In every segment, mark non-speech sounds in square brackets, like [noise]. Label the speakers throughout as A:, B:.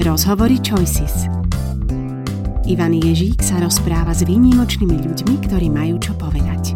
A: Rozhovory Choices. Ivan Ježík sa rozpráva s výnimočnými ľuďmi, ktorí majú čo povedať.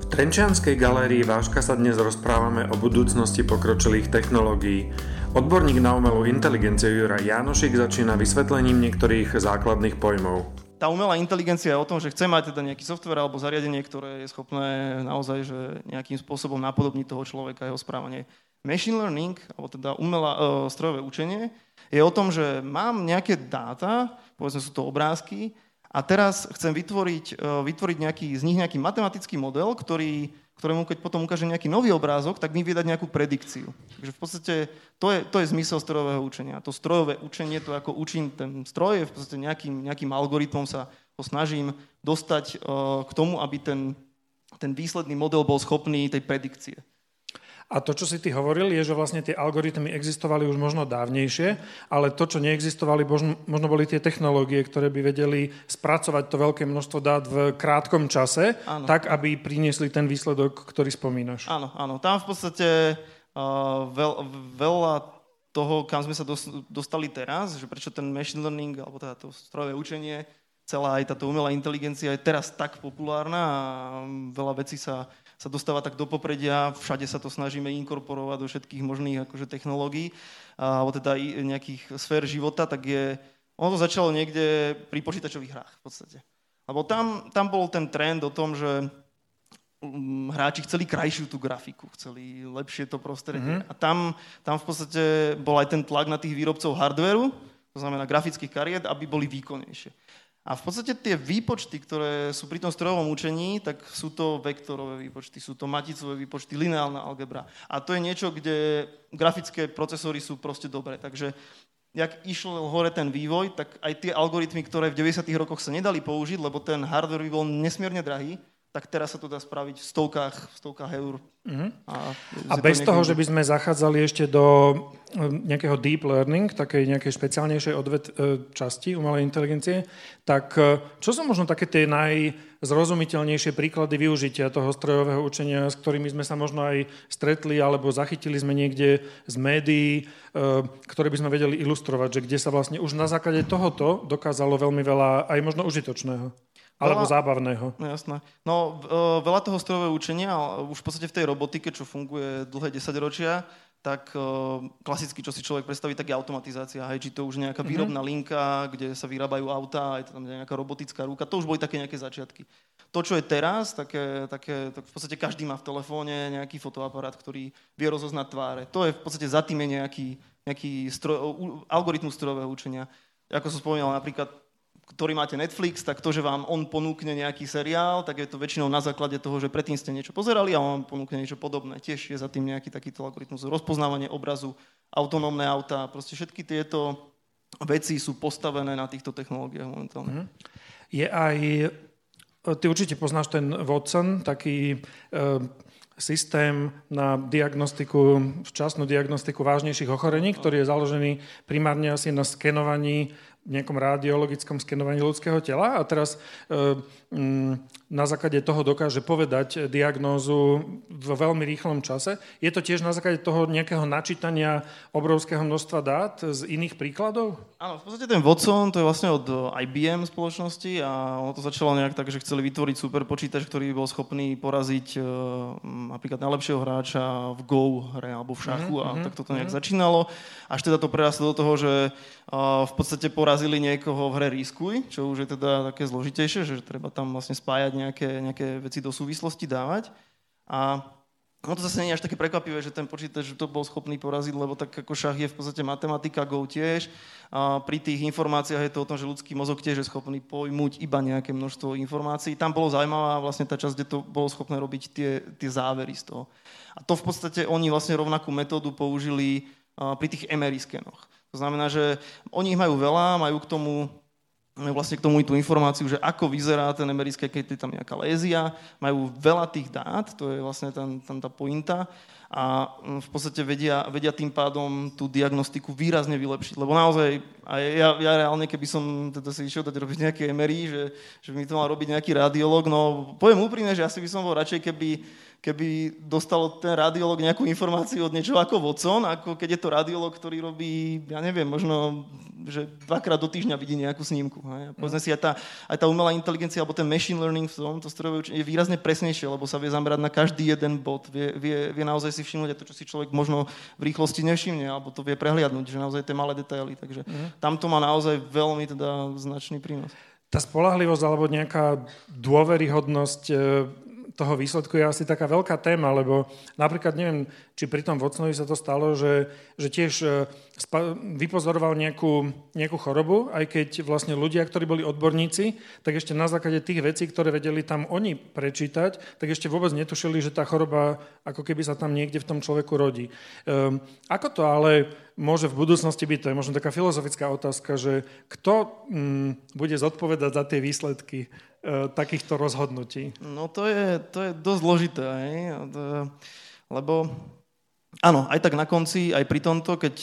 B: V Trenčianskej galérii Váška sa dnes rozprávame o budúcnosti pokročilých technológií. Odborník na umelú inteligenciu Jura Jánošik začína vysvetlením niektorých základných pojmov
C: tá umelá inteligencia je o tom, že chce mať teda nejaký software alebo zariadenie, ktoré je schopné naozaj že nejakým spôsobom napodobniť toho človeka, jeho správanie. Machine learning, alebo teda umelá, uh, strojové učenie, je o tom, že mám nejaké dáta, povedzme sú to obrázky, a teraz chcem vytvoriť, uh, vytvoriť nejaký, z nich nejaký matematický model, ktorý ktorému keď potom ukáže nejaký nový obrázok, tak mi vie nejakú predikciu. Takže v podstate to je, to je zmysel strojového učenia. To strojové učenie, to ako učím ten stroj, je v podstate nejakým, nejakým algoritmom sa ho snažím dostať uh, k tomu, aby ten, ten výsledný model bol schopný tej predikcie.
B: A to, čo si ty hovoril, je, že vlastne tie algoritmy existovali už možno dávnejšie, ale to, čo neexistovali, možno, boli tie technológie, ktoré by vedeli spracovať to veľké množstvo dát v krátkom čase, áno. tak, aby priniesli ten výsledok, ktorý spomínaš.
C: Áno, áno. Tam v podstate uh, veľ, veľa toho, kam sme sa dostali teraz, že prečo ten machine learning, alebo teda to strojové učenie, celá aj táto umelá inteligencia je teraz tak populárna a veľa vecí sa sa dostáva tak do popredia, všade sa to snažíme inkorporovať do všetkých možných akože, technológií, alebo teda nejakých sfér života, tak je, ono to začalo niekde pri počítačových hrách v podstate. Lebo tam, tam bol ten trend o tom, že um, hráči chceli krajšiu tú grafiku, chceli lepšie to prostredie. Mm-hmm. A tam, tam v podstate bol aj ten tlak na tých výrobcov hardveru, to znamená grafických kariet, aby boli výkonnejšie. A v podstate tie výpočty, ktoré sú pri tom strojovom učení, tak sú to vektorové výpočty, sú to maticové výpočty, lineálna algebra. A to je niečo, kde grafické procesory sú proste dobré. Takže jak išiel hore ten vývoj, tak aj tie algoritmy, ktoré v 90. rokoch sa nedali použiť, lebo ten hardware by bol nesmierne drahý, tak teraz sa to dá spraviť v stovkách, v stovkách eur. Uh-huh.
B: A, a bez toho, že by sme zachádzali ešte do e, nejakého deep learning, takej nejakej špeciálnejšej odvet e, časti umelej inteligencie, tak e, čo sú možno také tie najzrozumiteľnejšie príklady využitia toho strojového učenia, s ktorými sme sa možno aj stretli, alebo zachytili sme niekde z médií, ktoré by sme vedeli ilustrovať, že kde sa vlastne už na základe tohoto dokázalo veľmi veľa aj možno užitočného? Alebo veľa, zábavného.
C: No jasné. No e, veľa toho strojového učenia, už v podstate v tej robotike, čo funguje dlhé desaťročia, tak e, klasicky, čo si človek predstaví, tak je automatizácia. Hej, či to už nejaká mhm. výrobná mm-hmm. linka, kde sa vyrábajú autá, je to tam nejaká robotická ruka, to už boli také nejaké začiatky. To, čo je teraz, také, také, tak v podstate každý má v telefóne nejaký fotoaparát, ktorý vie rozoznať tváre. To je v podstate za tým je nejaký, nejaký stroj, algoritmus strojového učenia. Ako som spomínal, napríklad ktorý máte Netflix, tak to, že vám on ponúkne nejaký seriál, tak je to väčšinou na základe toho, že predtým ste niečo pozerali a on vám ponúkne niečo podobné. Tiež je za tým nejaký takýto algoritmus. Rozpoznávanie obrazu, autonómne auta, proste všetky tieto veci sú postavené na týchto technológiách momentálne. Mm.
B: Je aj, ty určite poznáš ten Watson, taký e, systém na diagnostiku, včasnú diagnostiku vážnejších ochorení, ktorý je založený primárne asi na skenovaní nejakom radiologickom skenovaní ľudského tela. A teraz e, na základe toho dokáže povedať diagnózu v veľmi rýchlom čase. Je to tiež na základe toho nejakého načítania obrovského množstva dát z iných príkladov?
C: Áno, v podstate ten Watson, to je vlastne od IBM spoločnosti a ono to začalo nejak tak, že chceli vytvoriť super počítač, ktorý by bol schopný poraziť e, napríklad najlepšieho hráča v Go hre alebo v šachu mm-hmm. a mhm, tak toto nejak mm-hmm. začínalo. Až teda to prerastlo do toho, že v podstate porazili niekoho v hre Riskuj, čo už je teda také zložitejšie, že treba tam vlastne spájať nejaké, nejaké veci do súvislosti dávať. A No to zase nie je až také prekvapivé, že ten počítač to bol schopný poraziť, lebo tak ako šach je v podstate matematika, Go tiež. A pri tých informáciách je to o tom, že ľudský mozog tiež je schopný pojmuť iba nejaké množstvo informácií. Tam bolo zaujímavá vlastne tá časť, kde to bolo schopné robiť tie, tie závery z toho. A to v podstate oni vlastne rovnakú metódu použili pri tých MRI skenoch. To znamená, že oni ich majú veľa, majú k tomu vlastne k tomu tú informáciu, že ako vyzerá ten americký, keď je tam nejaká lézia, majú veľa tých dát, to je vlastne tam, tam tá pointa a mm, v podstate vedia, vedia tým pádom tú diagnostiku výrazne vylepšiť. Lebo naozaj, a ja, ja reálne, keby som teda si išiel dať robiť nejaké MRI, že, že by mi to mal robiť nejaký radiolog, no poviem úprimne, že asi by som bol radšej, keby keby dostal ten radiolog nejakú informáciu od niečoho ako Watson, ako keď je to radiolog, ktorý robí, ja neviem, možno, že dvakrát do týždňa vidí nejakú snímku. Hej. Povedzme si, aj tá, aj tá umelá inteligencia alebo ten machine learning v tom, to strojové učenie je výrazne presnejšie, lebo sa vie zamerať na každý jeden bod. Vie, vie, vie naozaj si všimnúť to, čo si človek možno v rýchlosti nevšimne, alebo to vie prehliadnúť, že naozaj tie malé detaily. Takže mm. tam to má naozaj veľmi teda značný prínos.
B: Tá spolahlivosť alebo nejaká dôveryhodnosť e, toho výsledku je asi taká veľká téma, lebo napríklad neviem, či pri tom Vocnovi sa to stalo, že, že tiež e, vypozoroval nejakú, nejakú chorobu, aj keď vlastne ľudia, ktorí boli odborníci, tak ešte na základe tých vecí, ktoré vedeli tam oni prečítať, tak ešte vôbec netušili, že tá choroba ako keby sa tam niekde v tom človeku rodí. Um, ako to ale môže v budúcnosti byť? To je možno taká filozofická otázka, že kto um, bude zodpovedať za tie výsledky takýchto rozhodnutí?
C: No to je, to je dosť zložité, hej? lebo áno, aj tak na konci, aj pri tomto, keď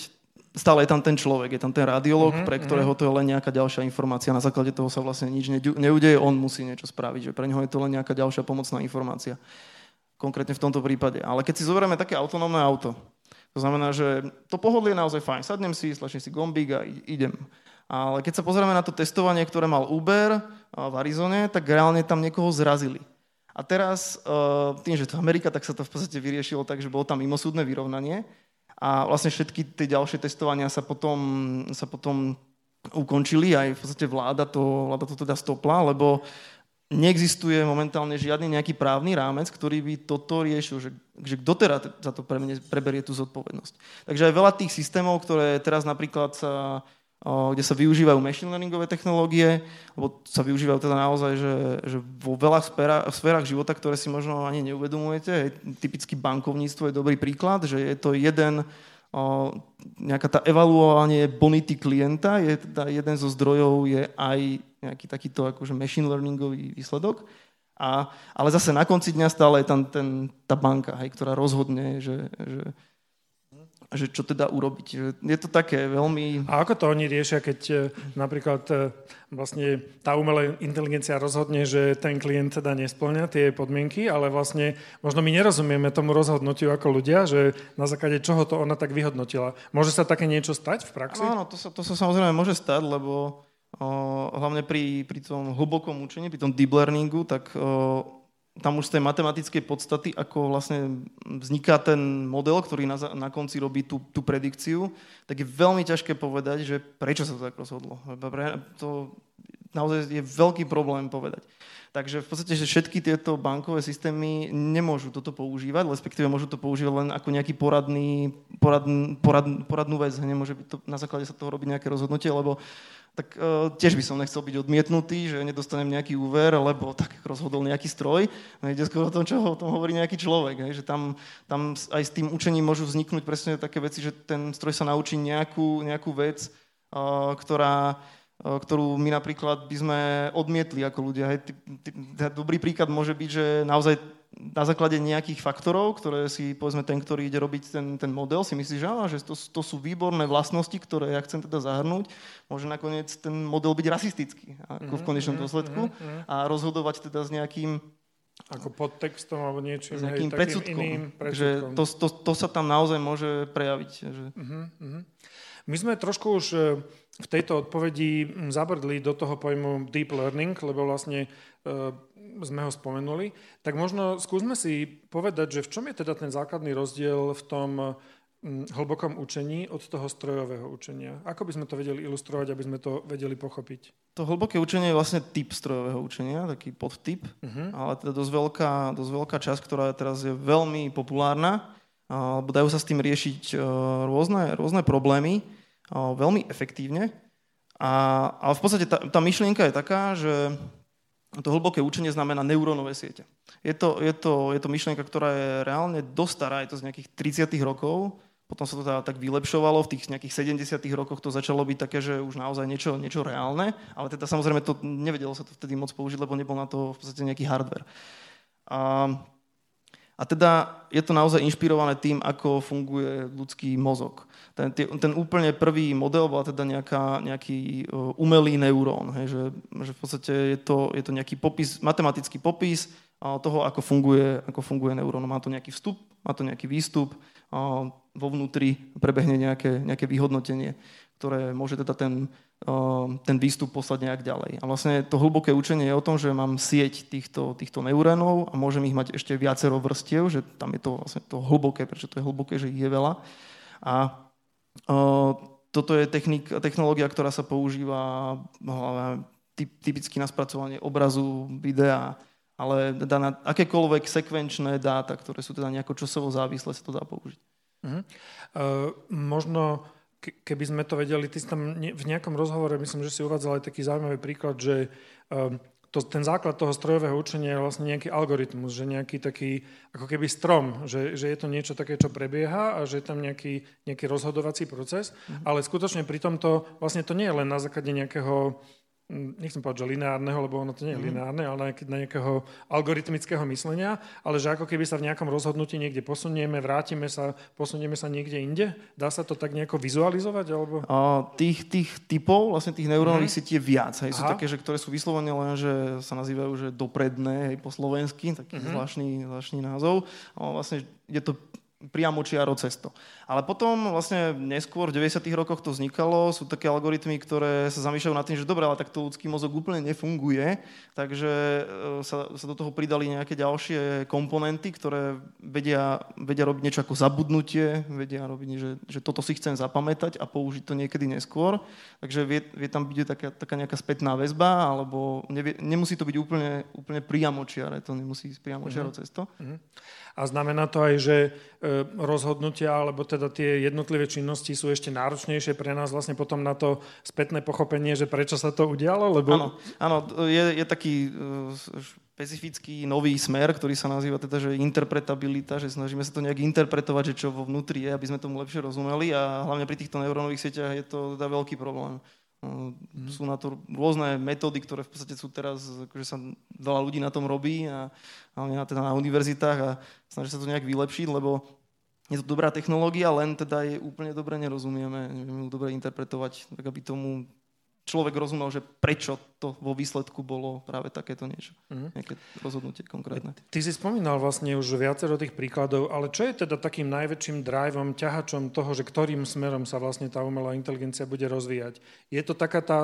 C: stále je tam ten človek, je tam ten radiolog, mm-hmm, pre ktorého to je len nejaká ďalšia informácia, na základe toho sa vlastne nič neudeje, on musí niečo spraviť, že pre neho je to len nejaká ďalšia pomocná informácia. Konkrétne v tomto prípade. Ale keď si zoberieme také autonómne auto, to znamená, že to pohodlie je naozaj fajn. Sadnem si, stlačím si gombík a idem. Ale keď sa pozrieme na to testovanie, ktoré mal Uber v Arizone, tak reálne tam niekoho zrazili. A teraz, tým, že to Amerika, tak sa to v podstate vyriešilo tak, že bolo tam mimosúdne vyrovnanie a vlastne všetky tie ďalšie testovania sa potom, sa potom ukončili, aj v podstate vláda to, vláda to teda stopla, lebo neexistuje momentálne žiadny nejaký právny rámec, ktorý by toto riešil, že, že kto teraz za to preberie tú zodpovednosť. Takže aj veľa tých systémov, ktoré teraz napríklad sa kde sa využívajú machine learningové technológie, lebo sa využívajú teda naozaj, že, že vo veľa sférach, sférach života, ktoré si možno ani neuvedomujete. Typicky bankovníctvo je dobrý príklad, že je to jeden, nejaká tá evaluovanie bonity klienta, je teda jeden zo zdrojov je aj nejaký takýto akože machine learningový výsledok. A, ale zase na konci dňa stále je tam ten, tá banka, hej, ktorá rozhodne, že, že že čo teda urobiť. Je to také veľmi...
B: A ako to oni riešia, keď e, napríklad e, vlastne tá umelá inteligencia rozhodne, že ten klient teda nesplňa tie podmienky, ale vlastne možno my nerozumieme tomu rozhodnutiu ako ľudia, že na základe čoho to ona tak vyhodnotila. Môže sa také niečo stať v praxi?
C: Áno, to sa, to sa samozrejme môže stať, lebo o, hlavne pri, pri tom hlbokom učení, pri tom deep learningu, tak o, tam už z tej matematickej podstaty, ako vlastne vzniká ten model, ktorý na, na konci robí tú, tú predikciu, tak je veľmi ťažké povedať, že prečo sa to tak rozhodlo. To naozaj je veľký problém povedať. Takže v podstate, že všetky tieto bankové systémy nemôžu toto používať, respektíve môžu to používať len ako nejaký poradný, poradn, porad, poradnú vec. Nemôže to, na základe sa toho robiť nejaké rozhodnutie, lebo tak uh, tiež by som nechcel byť odmietnutý, že nedostanem nejaký úver, lebo tak rozhodol nejaký stroj. No ide skôr o tom, čo o tom hovorí nejaký človek. Hej, že tam, tam aj s tým učením môžu vzniknúť presne také veci, že ten stroj sa naučí nejakú, nejakú vec, uh, ktorá, uh, ktorú my napríklad by sme odmietli ako ľudia. Hej. Dobrý príklad môže byť, že naozaj na základe nejakých faktorov, ktoré si, povedzme, ten, ktorý ide robiť ten, ten model, si myslí, že áno, že to, to sú výborné vlastnosti, ktoré ja chcem teda zahrnúť, môže nakoniec ten model byť rasistický, ako v mhm, konečnom mhm, dôsledku, mm-hmm. a rozhodovať teda s nejakým
B: ako podtextom alebo niečím,
C: s nejakým hej, predsudkom. Iným predsudkom. Že to, to, to sa tam naozaj môže prejaviť. Že... Uh-huh, uh-huh.
B: My sme trošku už e, v tejto odpovedi zabrdli do toho pojmu deep learning, lebo vlastne uh, sme ho spomenuli, tak možno skúsme si povedať, že v čom je teda ten základný rozdiel v tom mm, hlbokom učení od toho strojového učenia. Ako by sme to vedeli ilustrovať, aby sme to vedeli pochopiť?
C: To hlboké učenie je vlastne typ strojového učenia, taký podtyp, uh-huh. ale teda dosť veľká, dosť veľká časť, ktorá teraz je veľmi populárna, alebo dajú sa s tým riešiť e, rôzne, rôzne problémy veľmi efektívne. A, a v podstate tá, tá myšlienka je taká, že to hlboké učenie znamená neurónové siete. Je to, je, to, je to myšlienka, ktorá je reálne dosť stará, je to z nejakých 30 rokov, potom sa to teda tak vylepšovalo, v tých nejakých 70 rokoch to začalo byť také, že už naozaj niečo, niečo reálne, ale teda samozrejme to nevedelo sa to vtedy moc použiť, lebo nebol na to v podstate nejaký hardware. A, a teda je to naozaj inšpirované tým, ako funguje ľudský mozog. Ten, ten úplne prvý model bola teda nejaká, nejaký umelý neurón, hej, že, že v podstate je to, je to nejaký popis, matematický popis toho, ako funguje, ako funguje neurón. Má to nejaký vstup, má to nejaký výstup, vo vnútri prebehne nejaké, nejaké vyhodnotenie, ktoré môže teda ten, ten výstup poslať nejak ďalej. A vlastne to hlboké učenie je o tom, že mám sieť týchto, týchto neurónov a môžem ich mať ešte viacero vrstiev, že tam je to vlastne to hlboké, prečo to je hlboké, že ich je veľa. A toto je technik, technológia, ktorá sa používa typicky na spracovanie obrazu, videa, ale teda na akékoľvek sekvenčné dáta, ktoré sú teda nejako časovo závislé, sa to dá použiť. Uh-huh.
B: Uh, možno keby sme to vedeli, ty si tam v nejakom rozhovore, myslím, že si uvádzal aj taký zaujímavý príklad, že uh, to, ten základ toho strojového učenia je vlastne nejaký algoritmus, že nejaký taký, ako keby strom, že, že je to niečo také, čo prebieha a že je tam nejaký, nejaký rozhodovací proces, uh-huh. ale skutočne pri tomto vlastne to nie je len na základe nejakého nechcem povedať, že lineárneho, lebo ono to nie je mm. lineárne, ale na nejakého algoritmického myslenia, ale že ako keby sa v nejakom rozhodnutí niekde posunieme, vrátime sa, posunieme sa niekde inde? Dá sa to tak nejako vizualizovať? Alebo...
C: A, tých, tých typov, vlastne tých neurónových mm. sietí je viac. Hej. Sú také, že, ktoré sú vyslovene len, že sa nazývajú že dopredné, hej, po slovensky, taký mm. zvláštny, zvláštny názov. A vlastne je to priamočiaro cesto. Ale potom vlastne neskôr v 90. rokoch to vznikalo, sú také algoritmy, ktoré sa zamýšľajú nad tým, že dobre, ale takto ľudský mozog úplne nefunguje, takže e, sa, sa do toho pridali nejaké ďalšie komponenty, ktoré vedia, vedia robiť niečo ako zabudnutie, vedia robiť, že, že toto si chcem zapamätať a použiť to niekedy neskôr. Takže vie, vie tam byť taká, taká nejaká spätná väzba, alebo nevie, nemusí to byť úplne, úplne priamočiare, to nemusí ísť priamočiaro mm-hmm. cesto. Mm-hmm.
B: A znamená to aj, že e, rozhodnutia, alebo teda tie jednotlivé činnosti sú ešte náročnejšie pre nás vlastne potom na to spätné pochopenie, že prečo sa to udialo? Lebo...
C: Áno, áno je, je taký e, špecifický nový smer, ktorý sa nazýva teda, že interpretabilita, že snažíme sa to nejak interpretovať, že čo vo vnútri je, aby sme tomu lepšie rozumeli a hlavne pri týchto neurónových sieťach je to teda veľký problém. Mm. Sú na to rôzne metódy, ktoré v podstate sú teraz, akože sa veľa ľudí na tom robí a hlavne na, teda na univerzitách a snaží sa to nejak vylepšiť, lebo je to dobrá technológia, len teda je úplne dobre nerozumieme, nevieme ju dobre interpretovať, tak aby tomu človek rozumel, že prečo to vo výsledku bolo práve takéto niečo. Mm-hmm. Nejaké rozhodnutie konkrétne.
B: Ty si spomínal vlastne už viacero tých príkladov, ale čo je teda takým najväčším driveom, ťahačom toho, že ktorým smerom sa vlastne tá umelá inteligencia bude rozvíjať? Je to taká tá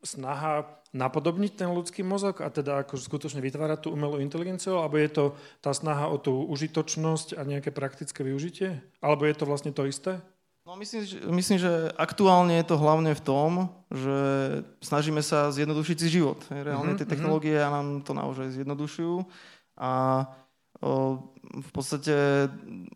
B: snaha napodobniť ten ľudský mozog a teda ako skutočne vytvárať tú umelú inteligenciu, alebo je to tá snaha o tú užitočnosť a nejaké praktické využitie? Alebo je to vlastne to isté?
C: No myslím, že, myslím, že aktuálne je to hlavne v tom, že snažíme sa zjednodušiť si život. Reálne mm-hmm. tie technológie nám to naozaj zjednodušujú a v podstate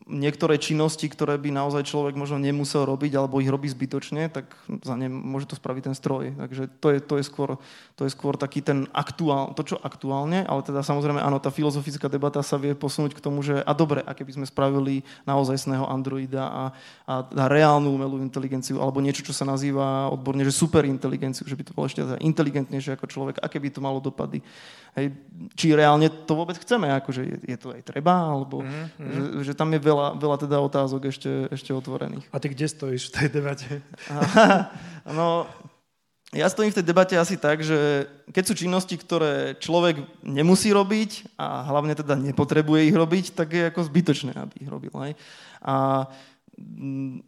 C: niektoré činnosti, ktoré by naozaj človek možno nemusel robiť alebo ich robí zbytočne, tak za ne môže to spraviť ten stroj. Takže to je, to je, skôr, to je skôr taký ten aktuál, to čo aktuálne, ale teda samozrejme áno, tá filozofická debata sa vie posunúť k tomu, že a dobre, a keby sme spravili naozajstného androida a, a, a reálnu umelú inteligenciu alebo niečo, čo sa nazýva odborne, že superinteligenciu, že by to bolo ešte inteligentnejšie ako človek, aké by to malo dopady. Hej, či reálne to vôbec chceme, akože je, je to aj treba, alebo mm-hmm. že, že tam je veľa, veľa teda otázok ešte, ešte otvorených.
B: A ty kde stojíš v tej debate? [laughs]
C: no, ja stojím v tej debate asi tak, že keď sú činnosti, ktoré človek nemusí robiť a hlavne teda nepotrebuje ich robiť, tak je ako zbytočné, aby ich robil. Hej. A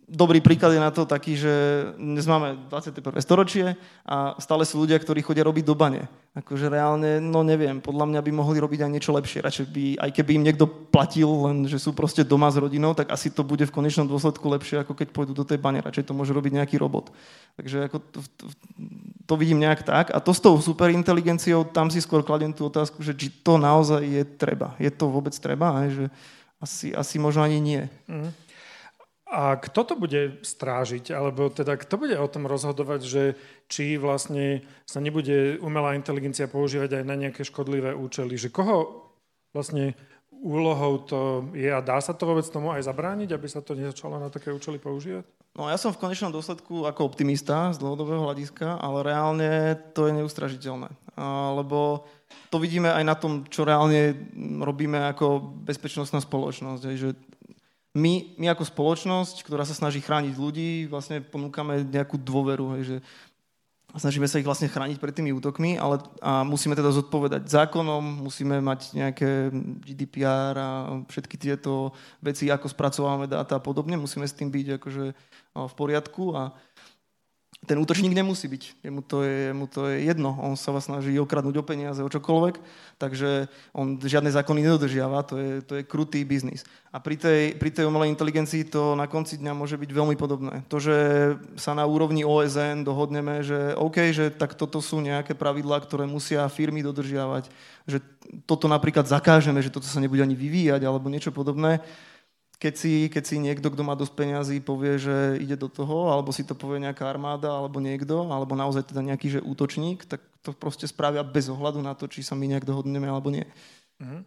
C: Dobrý príklad je na to taký, že dnes máme 21. storočie a stále sú ľudia, ktorí chodia robiť do bane. Akože reálne, no neviem, podľa mňa by mohli robiť aj niečo lepšie. Radšej by, aj keby im niekto platil, len že sú proste doma s rodinou, tak asi to bude v konečnom dôsledku lepšie, ako keď pôjdu do tej bane. Radšej to môže robiť nejaký robot. Takže ako to, to, to vidím nejak tak. A to s tou superinteligenciou, tam si skôr kladiem tú otázku, že či to naozaj je treba. Je to vôbec treba? Aj, že asi, asi možno ani nie. Mm.
B: A kto to bude strážiť, alebo teda kto bude o tom rozhodovať, že či vlastne sa nebude umelá inteligencia používať aj na nejaké škodlivé účely, že koho vlastne úlohou to je a dá sa to vôbec tomu aj zabrániť, aby sa to nezačalo na také účely používať?
C: No ja som v konečnom dôsledku ako optimista z dlhodobého hľadiska, ale reálne to je neustražiteľné. Lebo to vidíme aj na tom, čo reálne robíme ako bezpečnostná spoločnosť. Že my, my ako spoločnosť, ktorá sa snaží chrániť ľudí, vlastne ponúkame nejakú dôveru, hej, že snažíme sa ich vlastne chrániť pred tými útokmi, ale a musíme teda zodpovedať zákonom, musíme mať nejaké GDPR a všetky tieto veci, ako spracovávame dáta a podobne, musíme s tým byť akože v poriadku a ten útočník nemusí byť. Jemu to, je, jemu to je jedno. On sa vás snaží okradnúť o peniaze, o čokoľvek, takže on žiadne zákony nedodržiava, to je, to je krutý biznis. A pri tej, pri tej umelej inteligencii to na konci dňa môže byť veľmi podobné. To, že sa na úrovni OSN dohodneme, že OK, že tak toto sú nejaké pravidlá, ktoré musia firmy dodržiavať, že toto napríklad zakážeme, že toto sa nebude ani vyvíjať alebo niečo podobné, keď si, keď si niekto, kto má dosť peňazí, povie, že ide do toho, alebo si to povie nejaká armáda, alebo niekto, alebo naozaj teda nejaký že útočník, tak to proste spravia bez ohľadu na to, či sa my nejak dohodneme alebo nie. Uh-huh.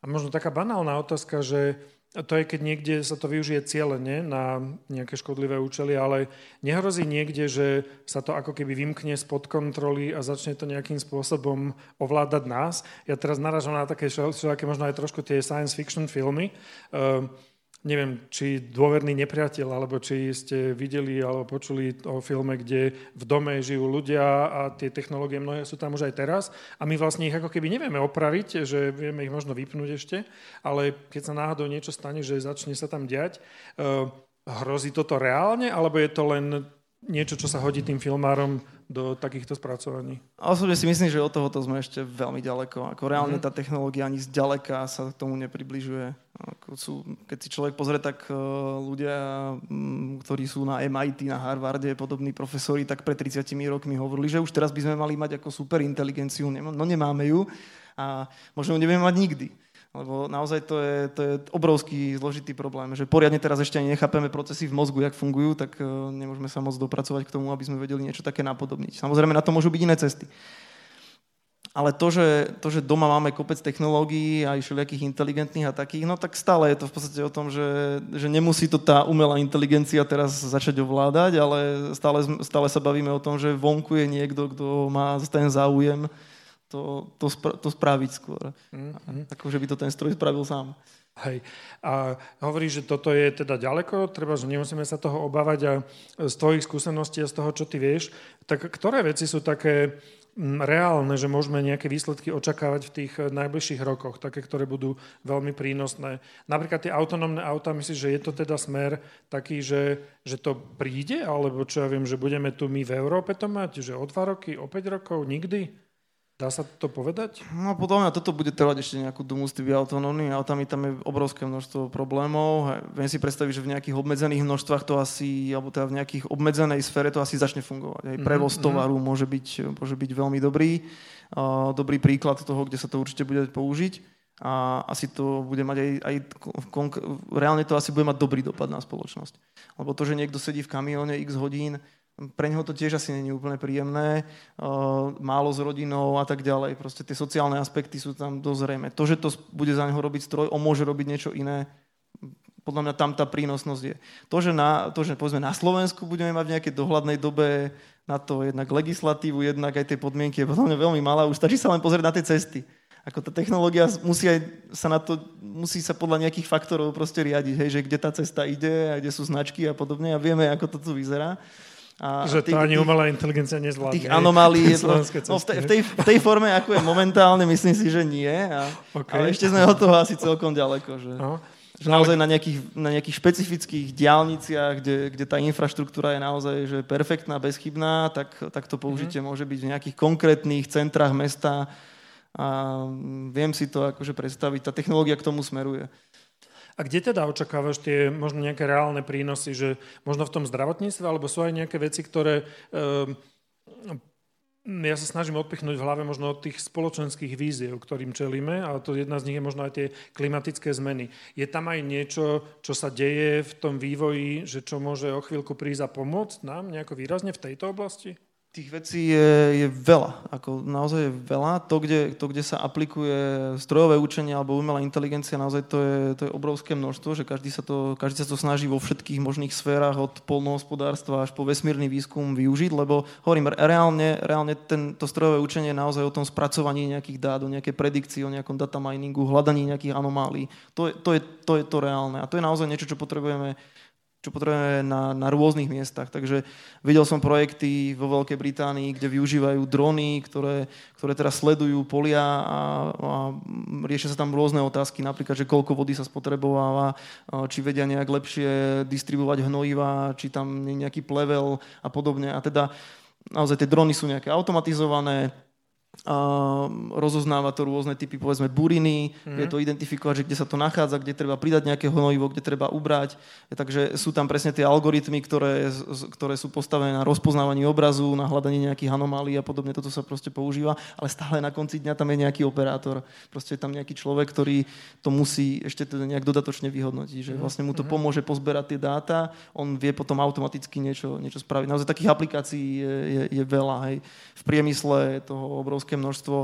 B: A možno taká banálna otázka, že to je, keď niekde sa to využije cieľene na nejaké škodlivé účely, ale nehrozí niekde, že sa to ako keby vymkne spod kontroly a začne to nejakým spôsobom ovládať nás. Ja teraz naražam na také všelijaké možno aj trošku tie science fiction filmy. Uh, neviem, či dôverný nepriateľ, alebo či ste videli alebo počuli o filme, kde v dome žijú ľudia a tie technológie mnohé sú tam už aj teraz a my vlastne ich ako keby nevieme opraviť, že vieme ich možno vypnúť ešte, ale keď sa náhodou niečo stane, že začne sa tam diať, uh, hrozí toto reálne, alebo je to len niečo, čo sa hodí tým filmárom do takýchto spracovaní.
C: Osobne si myslím, že od tohoto sme ešte veľmi ďaleko. Ako reálne mm-hmm. tá technológia ani zďaleka sa k tomu nepribližuje. Sú, keď si človek pozrie, tak uh, ľudia, um, ktorí sú na MIT, na Harvarde, podobní profesori, tak pred 30 rokmi hovorili, že už teraz by sme mali mať ako super inteligenciu, no nemáme ju a možno ju nebudeme mať nikdy. Lebo naozaj to je, to je obrovský zložitý problém, že poriadne teraz ešte ani nechápeme procesy v mozgu, jak fungujú, tak e, nemôžeme sa moc dopracovať k tomu, aby sme vedeli niečo také napodobniť. Samozrejme, na to môžu byť iné cesty. Ale to že, to, že doma máme kopec technológií aj všelijakých inteligentných a takých, no tak stále je to v podstate o tom, že, že nemusí to tá umelá inteligencia teraz začať ovládať, ale stále, stále sa bavíme o tom, že vonku je niekto, kto má ten záujem to, to, spra- to spraviť skôr. Mm-hmm. Ako, že by to ten stroj spravil sám.
B: Hej. A hovorí, že toto je teda ďaleko, treba, že nemusíme sa toho obávať a z tvojich skúseností a z toho, čo ty vieš, tak ktoré veci sú také reálne, že môžeme nejaké výsledky očakávať v tých najbližších rokoch, také, ktoré budú veľmi prínosné. Napríklad tie autonómne auta, myslíš, že je to teda smer taký, že, že to príde, alebo čo ja viem, že budeme tu my v Európe to mať, že o dva roky, o 5 rokov, nikdy? Dá sa to povedať?
C: No podľa mňa toto bude trvať ešte nejakú dobu s tými autonómnymi autami, tam je obrovské množstvo problémov. Viem si predstaviť, že v nejakých obmedzených množstvách to asi, alebo teda v nejakých obmedzenej sfére to asi začne fungovať. Aj mhm, prevoz mm-hmm. tovaru môže byť, môže byť veľmi dobrý. Uh, dobrý príklad toho, kde sa to určite bude použiť. A asi to bude mať aj, aj konk- reálne to asi bude mať dobrý dopad na spoločnosť. Lebo to, že niekto sedí v kamióne x hodín, pre neho to tiež asi není úplne príjemné, uh, málo s rodinou a tak ďalej. Proste tie sociálne aspekty sú tam dozrejme. To, že to bude za neho robiť stroj, on môže robiť niečo iné, podľa mňa tam tá prínosnosť je. To, že, na, to, že povedzme na Slovensku budeme mať v nejakej dohľadnej dobe na to jednak legislatívu, jednak aj tie podmienky, je podľa mňa veľmi malá. Už stačí sa len pozrieť na tie cesty. Ako tá technológia musí, aj sa na to, musí sa podľa nejakých faktorov proste riadiť, hej, že kde tá cesta ide a kde sú značky a podobne a vieme, ako to tu vyzerá.
B: A že tých, to ani umelá inteligencia nezvládne.
C: Tých anomálií je [laughs] to, no, v, tej, v, tej, v tej forme, ako je momentálne, myslím si, že nie. A, [laughs] okay. Ale ešte sme od toho asi celkom ďaleko. Že, no. že naozaj na nejakých, na nejakých špecifických diálniciach, kde, kde tá infraštruktúra je naozaj že perfektná, bezchybná, tak, tak to použitie mm-hmm. môže byť v nejakých konkrétnych centrách mesta. A viem si to akože predstaviť. Tá technológia k tomu smeruje.
B: A kde teda očakávaš tie možno nejaké reálne prínosy, že možno v tom zdravotníctve, alebo sú aj nejaké veci, ktoré um, ja sa snažím odpichnúť v hlave možno od tých spoločenských víziev, ktorým čelíme, a to jedna z nich je možno aj tie klimatické zmeny. Je tam aj niečo, čo sa deje v tom vývoji, že čo môže o chvíľku prísť a pomôcť nám nejako výrazne v tejto oblasti?
C: Tých vecí je, je veľa, ako naozaj je veľa. To kde, to, kde sa aplikuje strojové učenie alebo umelá inteligencia, naozaj to je, to je obrovské množstvo, že každý sa, to, každý sa to snaží vo všetkých možných sférach od polnohospodárstva až po vesmírny výskum využiť, lebo hovorím, reálne, reálne ten, to strojové učenie je naozaj o tom spracovaní nejakých dát, o nejakej predikcii, o nejakom data miningu, hľadaní nejakých anomálií. To je, to, je, to je to reálne a to je naozaj niečo, čo potrebujeme čo potrebujeme na, na rôznych miestach. Takže videl som projekty vo Veľkej Británii, kde využívajú drony, ktoré, ktoré teraz sledujú polia a, a riešia sa tam rôzne otázky, napríklad, že koľko vody sa spotrebováva, či vedia nejak lepšie distribuovať hnojiva, či tam je nejaký plevel a podobne. A teda naozaj tie drony sú nejaké automatizované, a rozoznáva to rôzne typy, povedzme, buriny, mm. vie to identifikovať, že kde sa to nachádza, kde treba pridať nejaké hnojivo, kde treba ubrať. Takže sú tam presne tie algoritmy, ktoré, ktoré sú postavené na rozpoznávaní obrazu, na hľadanie nejakých anomálí a podobne. Toto sa proste používa, ale stále na konci dňa tam je nejaký operátor. Proste je tam nejaký človek, ktorý to musí ešte teda nejak dodatočne vyhodnotiť, že mhm. vlastne mu to mhm. pomôže pozberať tie dáta, on vie potom automaticky niečo, niečo spraviť. Naozaj takých aplikácií je, je, je veľa. Hej. V priemysle toho obrovského obrovské množstvo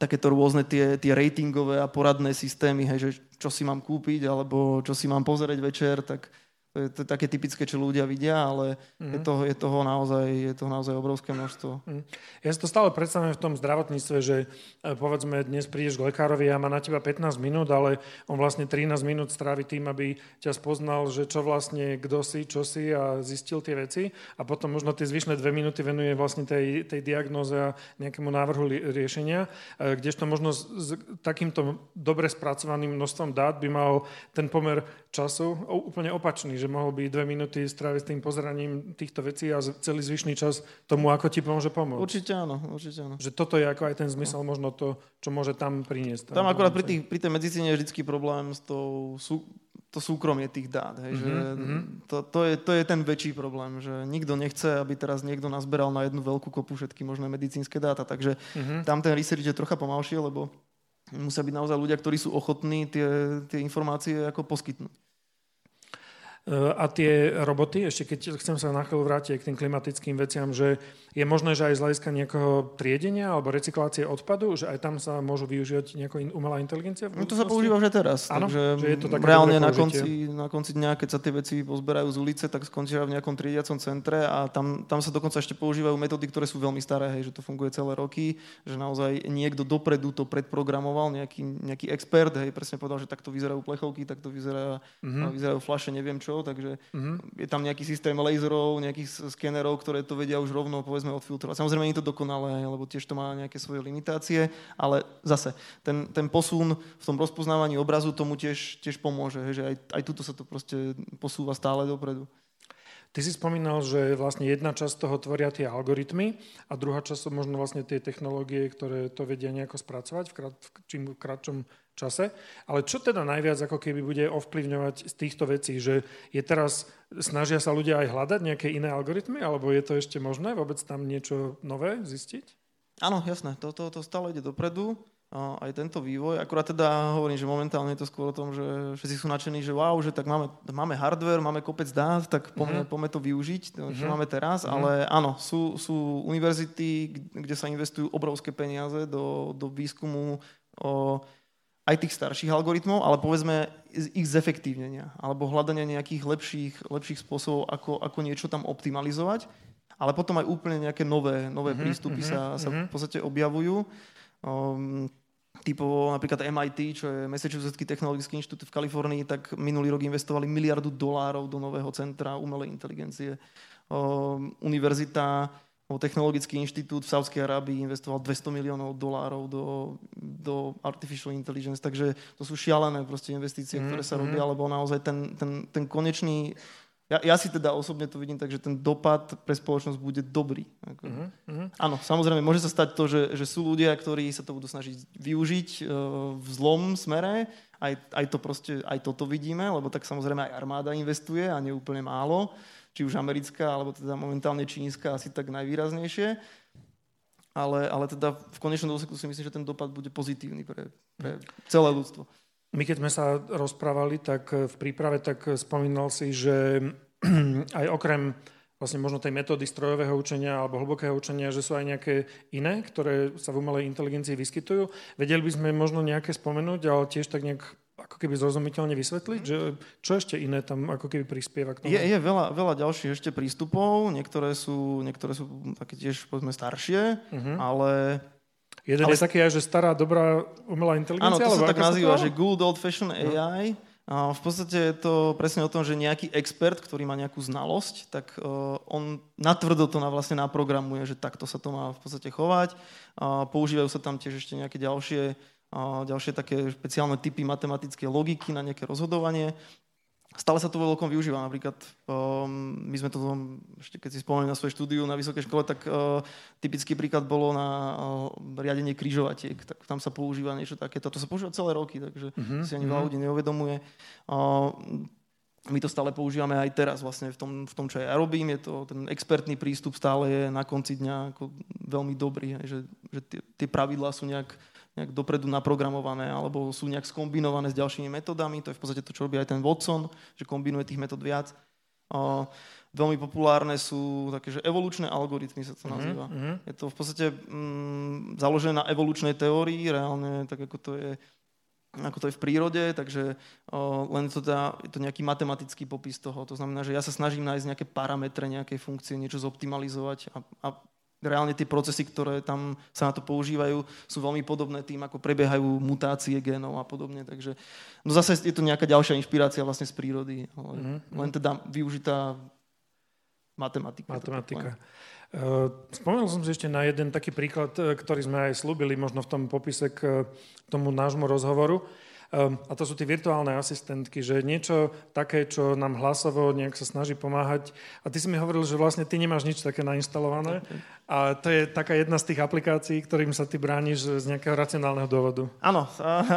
C: takéto rôzne tie, tie ratingové a poradné systémy, hej, že čo si mám kúpiť alebo čo si mám pozrieť večer, tak to je, to také typické, čo ľudia vidia, ale mm-hmm. je, toho, je, toho naozaj, je toho naozaj obrovské množstvo. Mm.
B: Ja si to stále predstavujem v tom zdravotníctve, že e, povedzme dnes prídeš k lekárovi a má na teba 15 minút, ale on vlastne 13 minút strávi tým, aby ťa spoznal, že čo vlastne, kto si, čo si a zistil tie veci a potom možno tie zvyšné dve minúty venuje vlastne tej, tej diagnoze a nejakému návrhu riešenia, e, kdežto možno s, s takýmto dobre spracovaným množstvom dát by mal ten pomer času úplne opačný, že mohol by dve minúty stráviť s tým pozeraním týchto vecí a celý zvyšný čas tomu, ako ti pomôže pomôcť.
C: Určite áno, určite áno.
B: Že toto je ako aj ten zmysel, možno to, čo môže tam priniesť.
C: Tam, tam akurát pri, tých, pri tej medicíne je vždy problém s tou sú, to súkromie tých dát. Hej, mm-hmm. že mhm. to, to, je, to je ten väčší problém, že nikto nechce, aby teraz niekto nazberal na jednu veľkú kopu všetky možné medicínske dáta. Takže mm-hmm. tam ten research je trocha pomalšie, lebo musia byť naozaj ľudia, ktorí sú ochotní tie, tie informácie ako poskytnúť.
B: A tie roboty, ešte keď chcem sa na chvíľu vrátiť k tým klimatickým veciam, že je možné, že aj z hľadiska nejakého triedenia alebo recyklácie odpadu, že aj tam sa môžu využívať nejaká umelá inteligencia?
C: No to sa používa už aj teraz.
B: Áno, takže že je to také
C: reálne na konci, na konci dňa, keď sa tie veci pozberajú z ulice, tak skončia v nejakom triediacom centre a tam, tam sa dokonca ešte používajú metódy, ktoré sú veľmi staré, hej, že to funguje celé roky, že naozaj niekto dopredu to predprogramoval, nejaký, nejaký expert, hej, presne povedal, že takto vyzerajú plechovky, takto vyzerá, mm-hmm. vyzerajú flaše, neviem čo, takže mm-hmm. je tam nejaký systém laserov, nejakých skenerov, ktoré to vedia už rovno povedzme odfiltrovať. Samozrejme nie je to dokonalé, lebo tiež to má nejaké svoje limitácie, ale zase ten, ten posun v tom rozpoznávaní obrazu tomu tiež, tiež pomôže, že aj, aj tuto sa to proste posúva stále dopredu.
B: Ty si spomínal, že vlastne jedna časť toho tvoria tie algoritmy a druhá časť sú možno vlastne tie technológie, ktoré to vedia nejako spracovať v, krát, v čím kratšom čase. Ale čo teda najviac ako keby bude ovplyvňovať z týchto vecí, že je teraz, snažia sa ľudia aj hľadať nejaké iné algoritmy, alebo je to ešte možné vôbec tam niečo nové zistiť?
C: Áno, jasné, to, to, to stále ide dopredu aj tento vývoj. Akurát teda hovorím, že momentálne je to skôr o tom, že všetci sú nadšení, že wow, že tak máme, máme hardware, máme kopec dát, tak poďme, mm-hmm. poďme to využiť, to, čo mm-hmm. máme teraz. Mm-hmm. Ale áno, sú, sú univerzity, kde sa investujú obrovské peniaze do, do výskumu o aj tých starších algoritmov, ale povedzme ich zefektívnenia alebo hľadania nejakých lepších, lepších spôsobov, ako, ako niečo tam optimalizovať. Ale potom aj úplne nejaké nové, nové mm-hmm, prístupy mm-hmm, sa, sa mm-hmm. v podstate objavujú. Um, typovo napríklad MIT, čo je Massachusettský technologický inštitút v Kalifornii, tak minulý rok investovali miliardu dolárov do nového centra umelej inteligencie. Um, univerzita Technologický inštitút v Sávskej Arábii investoval 200 miliónov dolárov do, do artificial intelligence, takže to sú šialené proste investície, mm, ktoré sa mm. robia, lebo naozaj ten, ten, ten konečný ja, ja si teda osobne to vidím tak, že ten dopad pre spoločnosť bude dobrý. Ako, mm-hmm. Áno, samozrejme, môže sa stať to, že, že sú ľudia, ktorí sa to budú snažiť využiť uh, v zlom smere, aj, aj, to proste, aj toto vidíme, lebo tak samozrejme aj armáda investuje a neúplne málo či už americká, alebo teda momentálne čínska asi tak najvýraznejšie. Ale, ale teda v konečnom dôsledku si myslím, že ten dopad bude pozitívny pre, pre celé ľudstvo.
B: My keď sme sa rozprávali, tak v príprave tak spomínal si, že [clears throat] aj okrem vlastne možno tej metódy strojového učenia alebo hlbokého učenia, že sú aj nejaké iné, ktoré sa v umelej inteligencii vyskytujú. Vedeli by sme možno nejaké spomenúť, ale tiež tak nejak ako keby zrozumiteľne vysvetliť, že čo ešte iné tam ako keby prispieva k tomu?
C: Je, je veľa, veľa ďalších ešte prístupov, niektoré sú, niektoré sú také tiež povedzme staršie, uh-huh. ale...
B: Jeden ale... je taký aj, že stará, dobrá umelá inteligencia?
C: Áno, to sa tak nazýva, že good old fashion AI, A v podstate je to presne o tom, že nejaký expert, ktorý má nejakú znalosť, tak uh, on natvrdo to na vlastne naprogramuje, že takto sa to má v podstate chovať. A používajú sa tam tiež ešte nejaké ďalšie, uh, ďalšie také špeciálne typy matematickej logiky na nejaké rozhodovanie. Stále sa to vo veľkom využíva. Napríklad um, my sme to, ešte keď si spomenuli na svoje štúdiu na vysokej škole, tak uh, typický príklad bolo na uh, riadenie krížovatiek. Tak tam sa používa niečo takéto. To sa používa celé roky, takže uh-huh, si ani veľa uh-huh. ľudí neuvedomuje. Uh, my to stále používame aj teraz vlastne v tom, v tom, čo ja robím. Je to, ten expertný prístup stále je na konci dňa ako veľmi dobrý, že, že tie, tie pravidlá sú nejak nejak dopredu naprogramované alebo sú nejak skombinované s ďalšími metodami. To je v podstate to, čo robí aj ten Watson, že kombinuje tých metód viac. Uh, veľmi populárne sú také, že evolučné algoritmy sa to mhm, nazýva. Mm-hmm. Je to v podstate mm, založené na evolučnej teórii, reálne tak ako to je ako to je v prírode, takže uh, len to dá, je to nejaký matematický popis toho. To znamená, že ja sa snažím nájsť nejaké parametre, nejaké funkcie, niečo zoptimalizovať a, a reálne tie procesy, ktoré tam sa na to používajú, sú veľmi podobné tým, ako prebiehajú mutácie génov a podobne. Takže no zase je to nejaká ďalšia inšpirácia vlastne z prírody, ale mm-hmm. len teda využitá matematika.
B: Matematika. Uh, spomenul som si ešte na jeden taký príklad, e, ktorý sme aj slúbili možno v tom popise k tomu nášmu rozhovoru. Ehm, a to sú tie virtuálne asistentky, že niečo také, čo nám hlasovo nejak sa snaží pomáhať. A ty si mi hovoril, že vlastne ty nemáš nič také nainstalované. A to je taká jedna z tých aplikácií, ktorým sa ty brániš z nejakého racionálneho dôvodu.
C: Áno,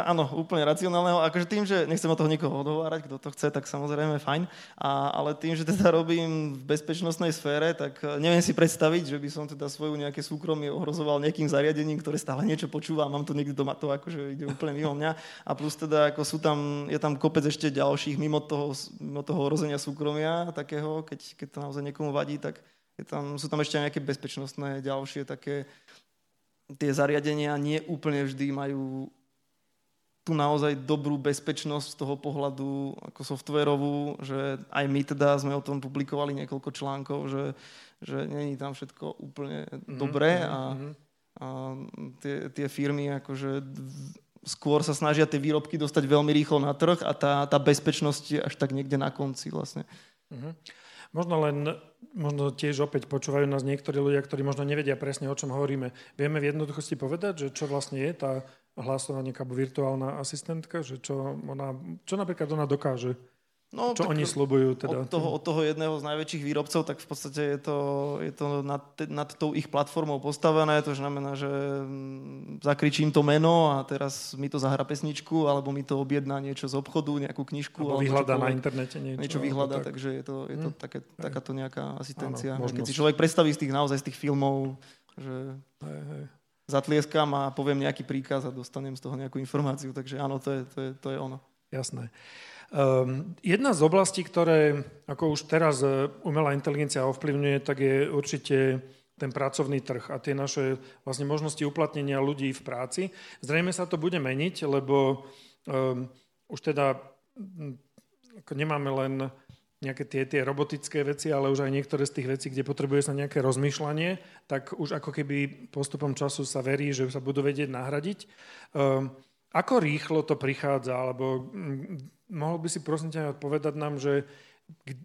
C: áno, úplne racionálneho. Akože tým, že nechcem o toho nikoho odhovárať, kto to chce, tak samozrejme fajn. A, ale tým, že teda robím v bezpečnostnej sfére, tak e, neviem si predstaviť, že by som teda svoju nejaké súkromie ohrozoval nejakým zariadením, ktoré stále niečo počúva. Mám to niekde doma, to akože ide úplne mimo mňa. A plus teda ako sú tam, je tam kopec ešte ďalších mimo toho, mimo toho ohrozenia súkromia takého, keď, keď to naozaj niekomu vadí, tak je tam, sú tam ešte nejaké bezpečnostné ďalšie také, tie zariadenia nie úplne vždy majú tu naozaj dobrú bezpečnosť z toho pohľadu ako softwarovú, že aj my teda sme o tom publikovali niekoľko článkov, že, že není tam všetko úplne mm-hmm. dobré a, mhm. a tie, tie firmy akože skôr sa snažia tie výrobky dostať veľmi rýchlo na trh a tá, tá bezpečnosť je až tak niekde na konci vlastne. Mm-hmm.
B: Možno len, možno tiež opäť počúvajú nás niektorí ľudia, ktorí možno nevedia presne, o čom hovoríme. Vieme v jednoduchosti povedať, že čo vlastne je tá hlasovanie alebo virtuálna asistentka, že čo, ona, čo napríklad ona dokáže? No, Čo oni slubujú teda?
C: Od toho, od toho jedného z najväčších výrobcov, tak v podstate je to, je to nad, nad tou ich platformou postavené, to znamená, že mm, zakričím to meno a teraz mi to zahra pesničku, alebo mi to objedná niečo z obchodu, nejakú knižku.
B: Alebo, alebo vyhľadá na internete niečo.
C: Niečo vyhľadá, tak. takže je to, je to hm. také, takáto nejaká asistencia. Áno, Keď si človek predstaví z tých naozaj z tých filmov, že hej, hej. zatlieskam a poviem nejaký príkaz a dostanem z toho nejakú informáciu, takže áno, to je, to je, to je ono.
B: Jasné. Um, jedna z oblastí, ktoré ako už teraz e, umelá inteligencia ovplyvňuje, tak je určite ten pracovný trh a tie naše vlastne možnosti uplatnenia ľudí v práci. Zrejme sa to bude meniť, lebo um, už teda ako nemáme len nejaké tie, tie robotické veci, ale už aj niektoré z tých vecí, kde potrebuje sa nejaké rozmýšľanie, tak už ako keby postupom času sa verí, že sa budú vedieť nahradiť. Um, ako rýchlo to prichádza, alebo mohol by si prosím ťa povedať nám, že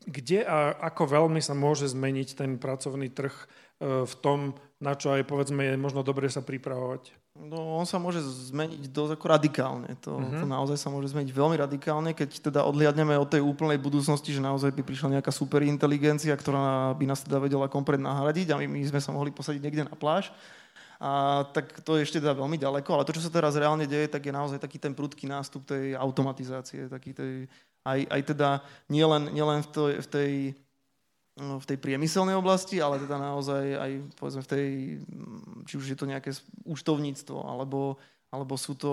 B: kde a ako veľmi sa môže zmeniť ten pracovný trh e, v tom, na čo aj povedzme je možno dobre sa pripravovať?
C: No, on sa môže zmeniť dosť ako radikálne. To, uh-huh. to naozaj sa môže zmeniť veľmi radikálne, keď teda odliadneme od tej úplnej budúcnosti, že naozaj by prišla nejaká superinteligencia, ktorá by nás teda vedela komplet nahradiť a my, my sme sa mohli posadiť niekde na pláž a tak to je ešte teda veľmi ďaleko, ale to, čo sa teraz reálne deje, tak je naozaj taký ten prudký nástup tej automatizácie, taký tej, aj, aj teda nielen, nielen v, to, v tej no, v tej priemyselnej oblasti, ale teda naozaj aj povedzme v tej, či už je to nejaké účtovníctvo, alebo alebo sú to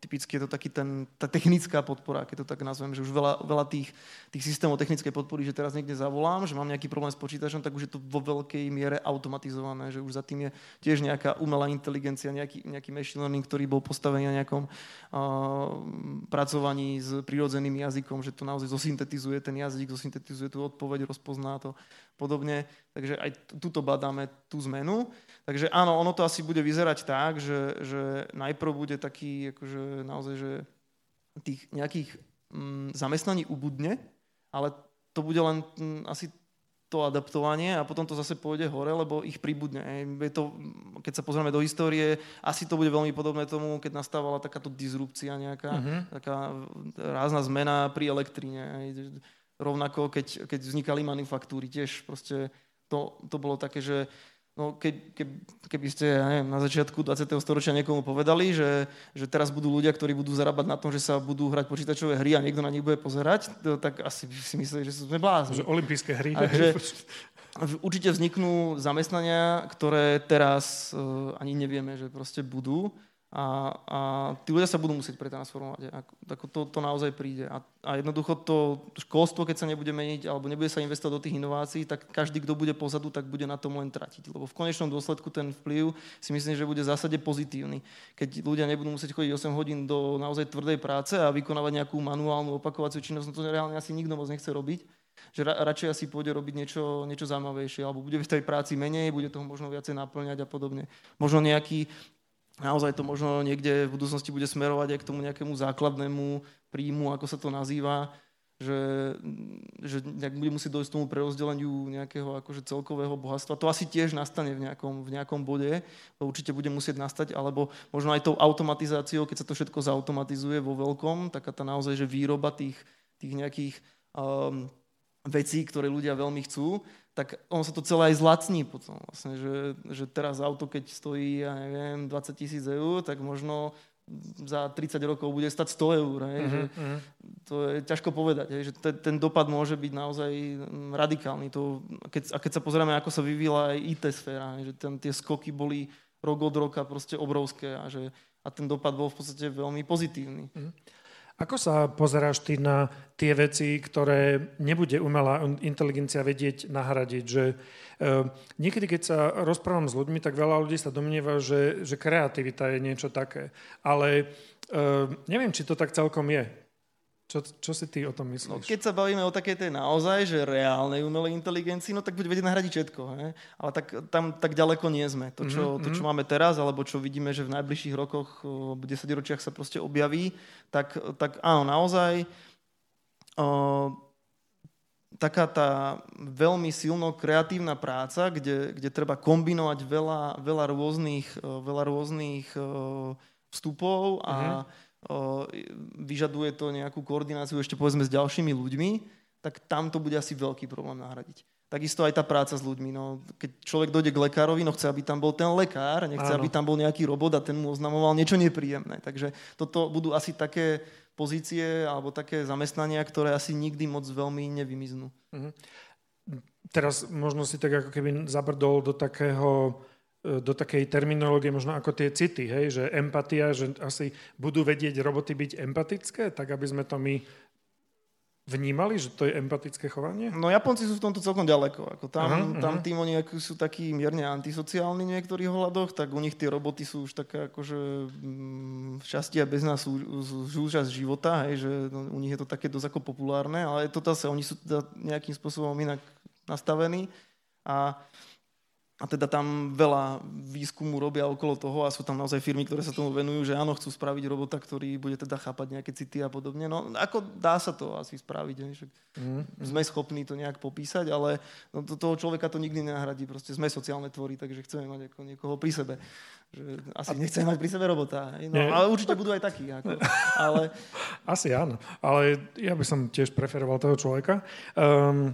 C: typicky je to taký ten, tá technická podpora, keď to tak nazvem, že už veľa, veľa tých, tých systémov technickej podpory, že teraz niekde zavolám, že mám nejaký problém s počítačom, tak už je to vo veľkej miere automatizované, že už za tým je tiež nejaká umelá inteligencia, nejaký, nejaký machine learning, ktorý bol postavený na nejakom uh, pracovaní s prírodzeným jazykom, že to naozaj zosyntetizuje ten jazyk, zosyntetizuje tú odpoveď, rozpozná to podobne. Takže aj tuto badáme tú zmenu. Takže áno, ono to asi bude vyzerať tak, že, že najprv bude taký, akože naozaj, že tých nejakých mm, zamestnaní ubudne, ale to bude len mm, asi to adaptovanie a potom to zase pôjde hore, lebo ich pribudne. Je to, keď sa pozrieme do histórie, asi to bude veľmi podobné tomu, keď nastávala takáto disrupcia nejaká, uh-huh. taká rázna zmena pri elektríne. Rovnako, keď, keď vznikali manufaktúry, tiež proste to, to bolo také, že No, ke, ke, keby ste ja neviem, na začiatku 20. storočia niekomu povedali, že, že teraz budú ľudia, ktorí budú zarábať na tom, že sa budú hrať počítačové hry a niekto na nich bude pozerať, to, tak asi si mysleli, že sme blázni.
B: Že olympijské hry.
C: Takže, [laughs] určite vzniknú zamestnania, ktoré teraz uh, ani nevieme, že proste budú a, a tí ľudia sa budú musieť pretransformovať. Ako to, to naozaj príde. A, a jednoducho to školstvo, keď sa nebude meniť alebo nebude sa investovať do tých inovácií, tak každý, kto bude pozadu, tak bude na tom len tratiť. Lebo v konečnom dôsledku ten vplyv si myslím, že bude v zásade pozitívny. Keď ľudia nebudú musieť chodiť 8 hodín do naozaj tvrdej práce a vykonávať nejakú manuálnu opakovaciu činnosť, no to reálne asi nikto moc nechce robiť že ra, radšej asi pôjde robiť niečo, niečo zaujímavejšie, alebo bude v tej práci menej, bude toho možno viacej naplňať a podobne. Možno nejaký naozaj to možno niekde v budúcnosti bude smerovať aj k tomu nejakému základnému príjmu, ako sa to nazýva, že, že nejak bude musieť dojsť tomu prerozdeleniu nejakého akože celkového bohatstva. To asi tiež nastane v nejakom, v nejakom bode, to určite bude musieť nastať, alebo možno aj tou automatizáciou, keď sa to všetko zautomatizuje vo veľkom, taká tá naozaj, že výroba tých, tých nejakých um, vecí, ktoré ľudia veľmi chcú, tak on sa to celé aj zlacní potom. Vlastne, že, že teraz auto, keď stojí, ja neviem, 20 tisíc eur, tak možno za 30 rokov bude stať 100 eur. Hej, uh-huh, že mhm. To je ťažko povedať, hej, že ten, ten dopad môže byť naozaj mm, radikálny. To, keď, a keď sa pozrieme, ako sa vyvíjala aj IT sféra, hej, že ten, tie skoky boli rok od roka proste obrovské a, že, a ten dopad bol v podstate veľmi pozitívny. Uh-huh.
B: Ako sa pozeráš ty na tie veci, ktoré nebude umelá inteligencia vedieť nahradiť? Že, e, niekedy, keď sa rozprávam s ľuďmi, tak veľa ľudí sa domnieva, že, že kreativita je niečo také. Ale e, neviem, či to tak celkom je. Čo, čo si ty o tom myslíš? No,
C: keď sa bavíme o takej tej naozaj, že reálnej umelej inteligencii, no tak bude vedieť nahradiť všetko. He? Ale tak, tam tak ďaleko nie sme. To čo, mm-hmm. to, čo mhm. máme teraz, alebo čo vidíme, že v najbližších rokoch, v desaťročiach sa proste objaví, tak, tak áno, naozaj o, taká tá veľmi silno kreatívna práca, kde, kde treba kombinovať veľa, veľa rôznych, veľa rôznych vstupov a mm-hmm vyžaduje to nejakú koordináciu ešte povedzme s ďalšími ľuďmi, tak tam to bude asi veľký problém nahradiť. Takisto aj tá práca s ľuďmi. No, keď človek dojde k lekárovi, no chce, aby tam bol ten lekár, nechce, Áno. aby tam bol nejaký robot a ten mu oznamoval niečo nepríjemné. Takže toto budú asi také pozície alebo také zamestnania, ktoré asi nikdy moc veľmi nevymiznú. Mhm.
B: Teraz možno si tak ako keby zabrdol do takého do takej terminológie možno ako tie city, hej, že empatia, že asi budú vedieť roboty byť empatické, tak aby sme to my vnímali, že to je empatické chovanie?
C: No Japonci sú v tomto celkom ďaleko. Ako tam, uh-huh, tam tým oni sú takí mierne antisociálni v niektorých ohľadoch, tak u nich tie roboty sú už také akože mm, šťastie a bez nás sú, sú života, hej, že no, u nich je to také dosť ako populárne, ale to zase, oni sú teda nejakým spôsobom inak nastavení a a teda tam veľa výskumu robia okolo toho a sú tam naozaj firmy, ktoré sa tomu venujú, že áno, chcú spraviť robota, ktorý bude teda chápať nejaké city a podobne. No ako dá sa to asi spraviť, ne? Však mm, sme schopní to nejak popísať, ale no, to, toho človeka to nikdy nenahradí. Proste sme sociálne tvory, takže chceme mať ako niekoho pri sebe. Že asi a... nechceme mať pri sebe robota. No, ale určite budú aj takí. Ako, [laughs] ale...
B: Asi áno, ale ja by som tiež preferoval toho človeka. Um,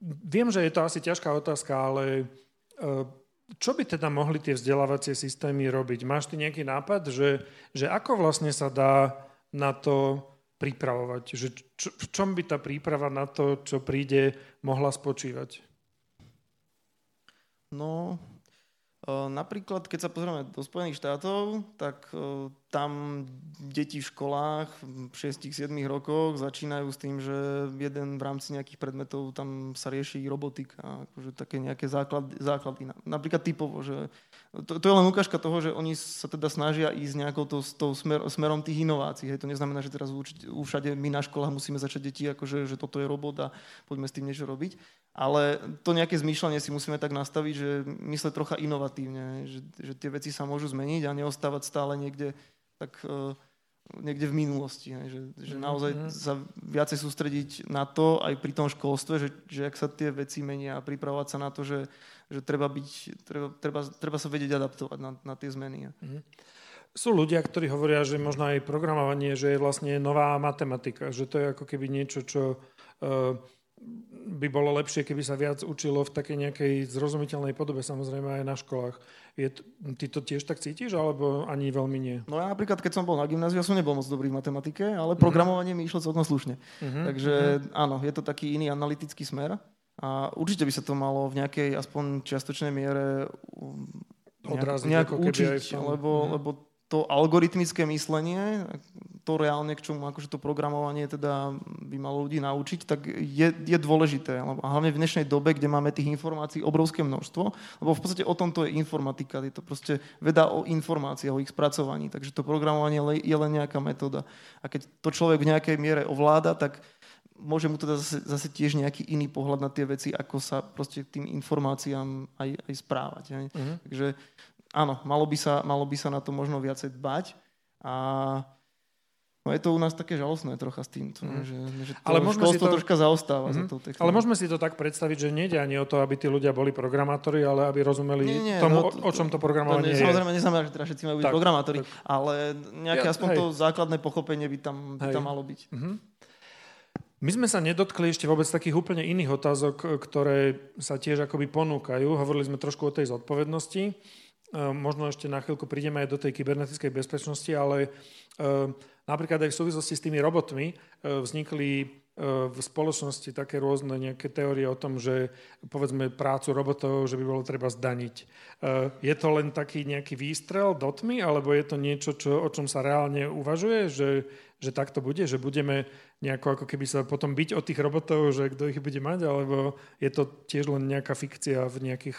B: viem, že je to asi ťažká otázka, ale čo by teda mohli tie vzdelávacie systémy robiť? Máš ty nejaký nápad, že, že ako vlastne sa dá na to pripravovať? Že čo, v čom by tá príprava na to, čo príde, mohla spočívať?
C: No, Napríklad, keď sa pozrieme do Spojených štátov, tak tam deti v školách v 6-7 rokoch začínajú s tým, že jeden v rámci nejakých predmetov tam sa rieši robotika, akože také nejaké základy, základy. Napríklad typovo, že to, to je len ukážka toho, že oni sa teda snažia ísť nejakou to, to smer, smerom tých inovácií. Hej. To neznamená, že teraz všade my na školách musíme začať deti, akože, že toto je robot a poďme s tým niečo robiť ale to nejaké zmýšľanie si musíme tak nastaviť, že mysle trocha inovatívne, že, že tie veci sa môžu zmeniť a neostávať stále niekde tak uh, niekde v minulosti. Hej, že, že
B: Mhm,
C: naozaj
B: mhm.
C: sa viacej sústrediť na to aj pri tom školstve, že, že ak sa tie veci menia a pripravovať sa na to, že, že treba, byť, treba, treba, treba sa vedieť adaptovať na, na tie zmeny.
B: Sú ľudia, ktorí hovoria, že možno aj programovanie, že je vlastne nová matematika, že to je ako keby niečo, čo eh, by bolo lepšie, keby sa viac učilo v takej nejakej zrozumiteľnej podobe, samozrejme aj na školách. Je ty to tiež tak cítiš, alebo ani veľmi nie?
C: No ja napríklad, keď som bol na gymnáziu, som nebol moc dobrý v matematike, ale programovanie mi išlo celkom slušne.
B: Uh-huh.
C: Takže áno, je to taký iný analytický smer. A určite by sa to malo v nejakej aspoň čiastočnej miere nejak,
B: Odraziť
C: nejak učiť,
B: aj
C: lebo,
B: Mhm.
C: lebo to algoritmické myslenie, to reálne, k čomu akože to programovanie teda by malo ľudí naučiť, tak je, je dôležité. A hlavne v dnešnej dobe, kde máme tých informácií obrovské množstvo, lebo v podstate o tomto je informatika, je to proste veda o informáciách, o ich spracovaní, takže to programovanie je len nejaká metóda. A keď to človek v nejakej miere ovláda, tak môže mu teda zase, zase tiež nejaký iný pohľad na tie veci, ako sa proste tým informáciám aj, aj správať. Hej.
B: Uh-huh.
C: Takže áno, malo by, sa, malo by sa na to možno viacej dbať a no je to u nás také žalostné trocha s týmto, mm. že, že to
B: Ale môžeme si to-
C: troška zaostáva za
B: Mhm.
C: tou
B: Ale môžeme si to tak predstaviť, že nejde ani o to, aby tí ľudia boli programátori, ale aby rozumeli
C: Nie, nie,
B: tomu,
C: no
B: o,
C: to-
B: o čom to
C: To
B: programovanie
C: nie,
B: je.
C: samozrejme neznamená, že teraz všetci majú byť
B: Tak,
C: programátori,
B: tak.
C: ale nejaké
B: Ja-
C: aspoň
B: hej.
C: to základné pochopenie by tam, by
B: Hej.
C: tam malo byť.
B: Mhm. My sme sa nedotkli ešte vôbec takých úplne iných otázok, ktoré sa tiež akoby ponúkajú. Hovorili sme trošku o tej zodpovednosti. E, Možno ešte na chvíľku prídeme aj do tej kybernetickej bezpečnosti, ale e, napríklad aj v súvislosti s tými robotmi e, vznikli v spoločnosti také rôzne nejaké teórie o tom, že povedzme prácu robotov, že by bolo treba zdaniť. Je to len taký nejaký výstrel do tmy, alebo je to niečo, čo, o čom sa reálne uvažuje, že, že tak to bude, že budeme nejako ako keby sa potom byť od tých robotov, že kto ich bude mať, alebo je to tiež len nejaká fikcia v nejakých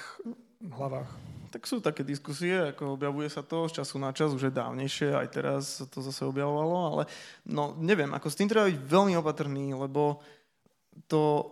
B: hlavách?
C: Tak sú také diskusie, ako objavuje sa to z času na čas, už je dávnejšie, aj teraz to zase objavovalo, ale no neviem, ako s tým treba byť veľmi opatrný, lebo to,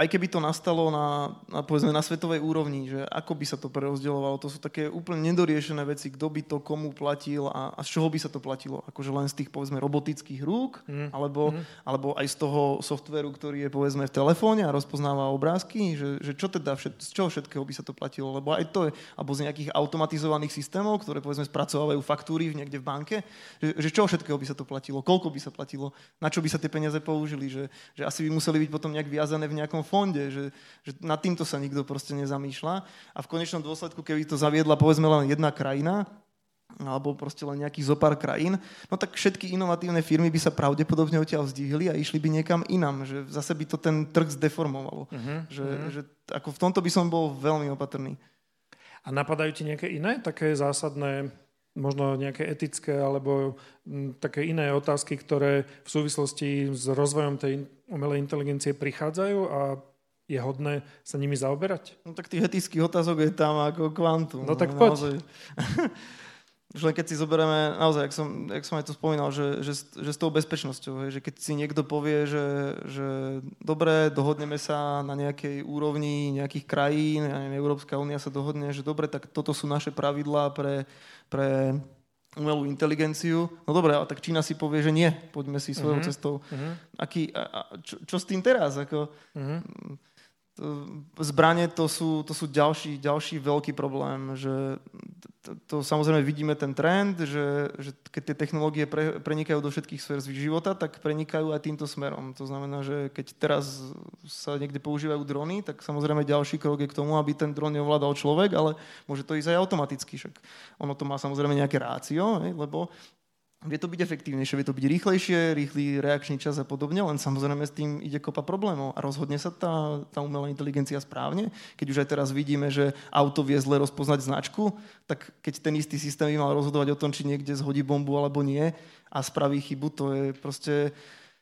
C: aj keby to nastalo na, na, povedzme, na svetovej úrovni, že ako by sa to prerozdeľovalo, to sú také úplne nedoriešené veci, kto by to komu platil a, a z čoho by sa to platilo. Akože len z tých, povedzme, robotických rúk,
B: Mm.
C: alebo, alebo aj z toho softveru, ktorý je, povedzme, v telefóne a rozpoznáva obrázky, že, že čo teda, všet, z čoho všetkého by sa to platilo, lebo aj to je, alebo z nejakých automatizovaných systémov, ktoré, povedzme, spracovávajú faktúry v niekde v banke, že, že čo všetkého by sa to platilo, koľko by sa platilo, na čo by sa tie peniaze použili, že, že asi by museli byť potom nejak viazané v nejakom fonde, že, že nad týmto sa nikto proste nezamýšľa a v konečnom dôsledku, keby to zaviedla povedzme len jedna krajina, alebo proste len nejakých zopár krajín, no tak všetky inovatívne firmy by sa pravdepodobne odtiaľ vzdihli a išli by niekam inam, že zase by to ten trh zdeformovalo.
B: Uh-huh.
C: Že, že ako v tomto by som bol veľmi opatrný.
B: A napadajú ti nejaké iné, také zásadné, možno nejaké etické alebo také iné otázky, ktoré v súvislosti s rozvojom tej umelej inteligencie prichádzajú a je hodné sa nimi zaoberať?
C: No tak tých etických otázok je tam ako kvantum.
B: No tak poď. [laughs]
C: Už len keď si zoberieme, naozaj, jak som, jak som aj to spomínal, že, že, že s tou bezpečnosťou, hej, že keď si niekto povie, že, že dobre, dohodneme sa na nejakej úrovni nejakých krajín, ja neviem, Európska únia sa dohodne, že dobre, tak toto sú naše pravidlá pre, pre umelú inteligenciu. No dobre, ale tak Čína si povie, že nie, poďme si svojou
B: Mhm.
C: cestou.
B: Uh-huh.
C: Aký, a, a, čo, čo s tým teraz? Ako,
B: Uh-huh.
C: Zbranie to sú, to sú ďalší, ďalší veľký problém, že to, to samozrejme vidíme ten trend, že, že keď tie technológie pre, prenikajú do všetkých sfér života, tak prenikajú aj týmto smerom. To znamená, že keď teraz sa niekde používajú drony, tak samozrejme ďalší krok je k tomu, aby ten dron neovládal človek, ale môže to ísť aj automaticky. Však ono to má samozrejme nejaké rácio, lebo vie to byť efektívnejšie, vie to byť rýchlejšie, rýchly reakčný čas a podobne, len samozrejme s tým ide kopa problémov a rozhodne sa tá, tá umelá inteligencia správne. Keď už aj teraz vidíme, že auto vie zle rozpoznať značku, tak keď ten istý systém by mal rozhodovať o tom, či niekde zhodí bombu alebo nie a spraví chybu, to je proste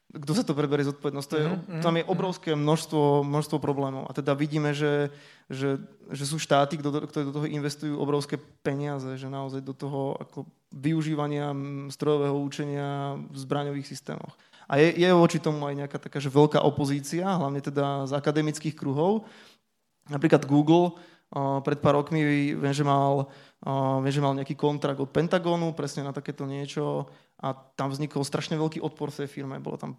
C: kto sa to preberie zodpovednosť. To je,
B: Mhm,
C: tam je obrovské množstvo, množstvo problémov. A teda vidíme, že, že, že sú štáty, kto ktoré do toho investujú obrovské peniaze, že naozaj do toho ako využívania strojového učenia v zbraňových systémoch. A je, je voči tomu aj nejaká taká že veľká opozícia, hlavne teda z akademických kruhov. Napríklad Google pred pár rokmi viem, že mal, viem, že mal nejaký kontrakt od Pentagonu presne na takéto niečo a tam vznikol strašne veľký odpor v tej firme. Bolo tam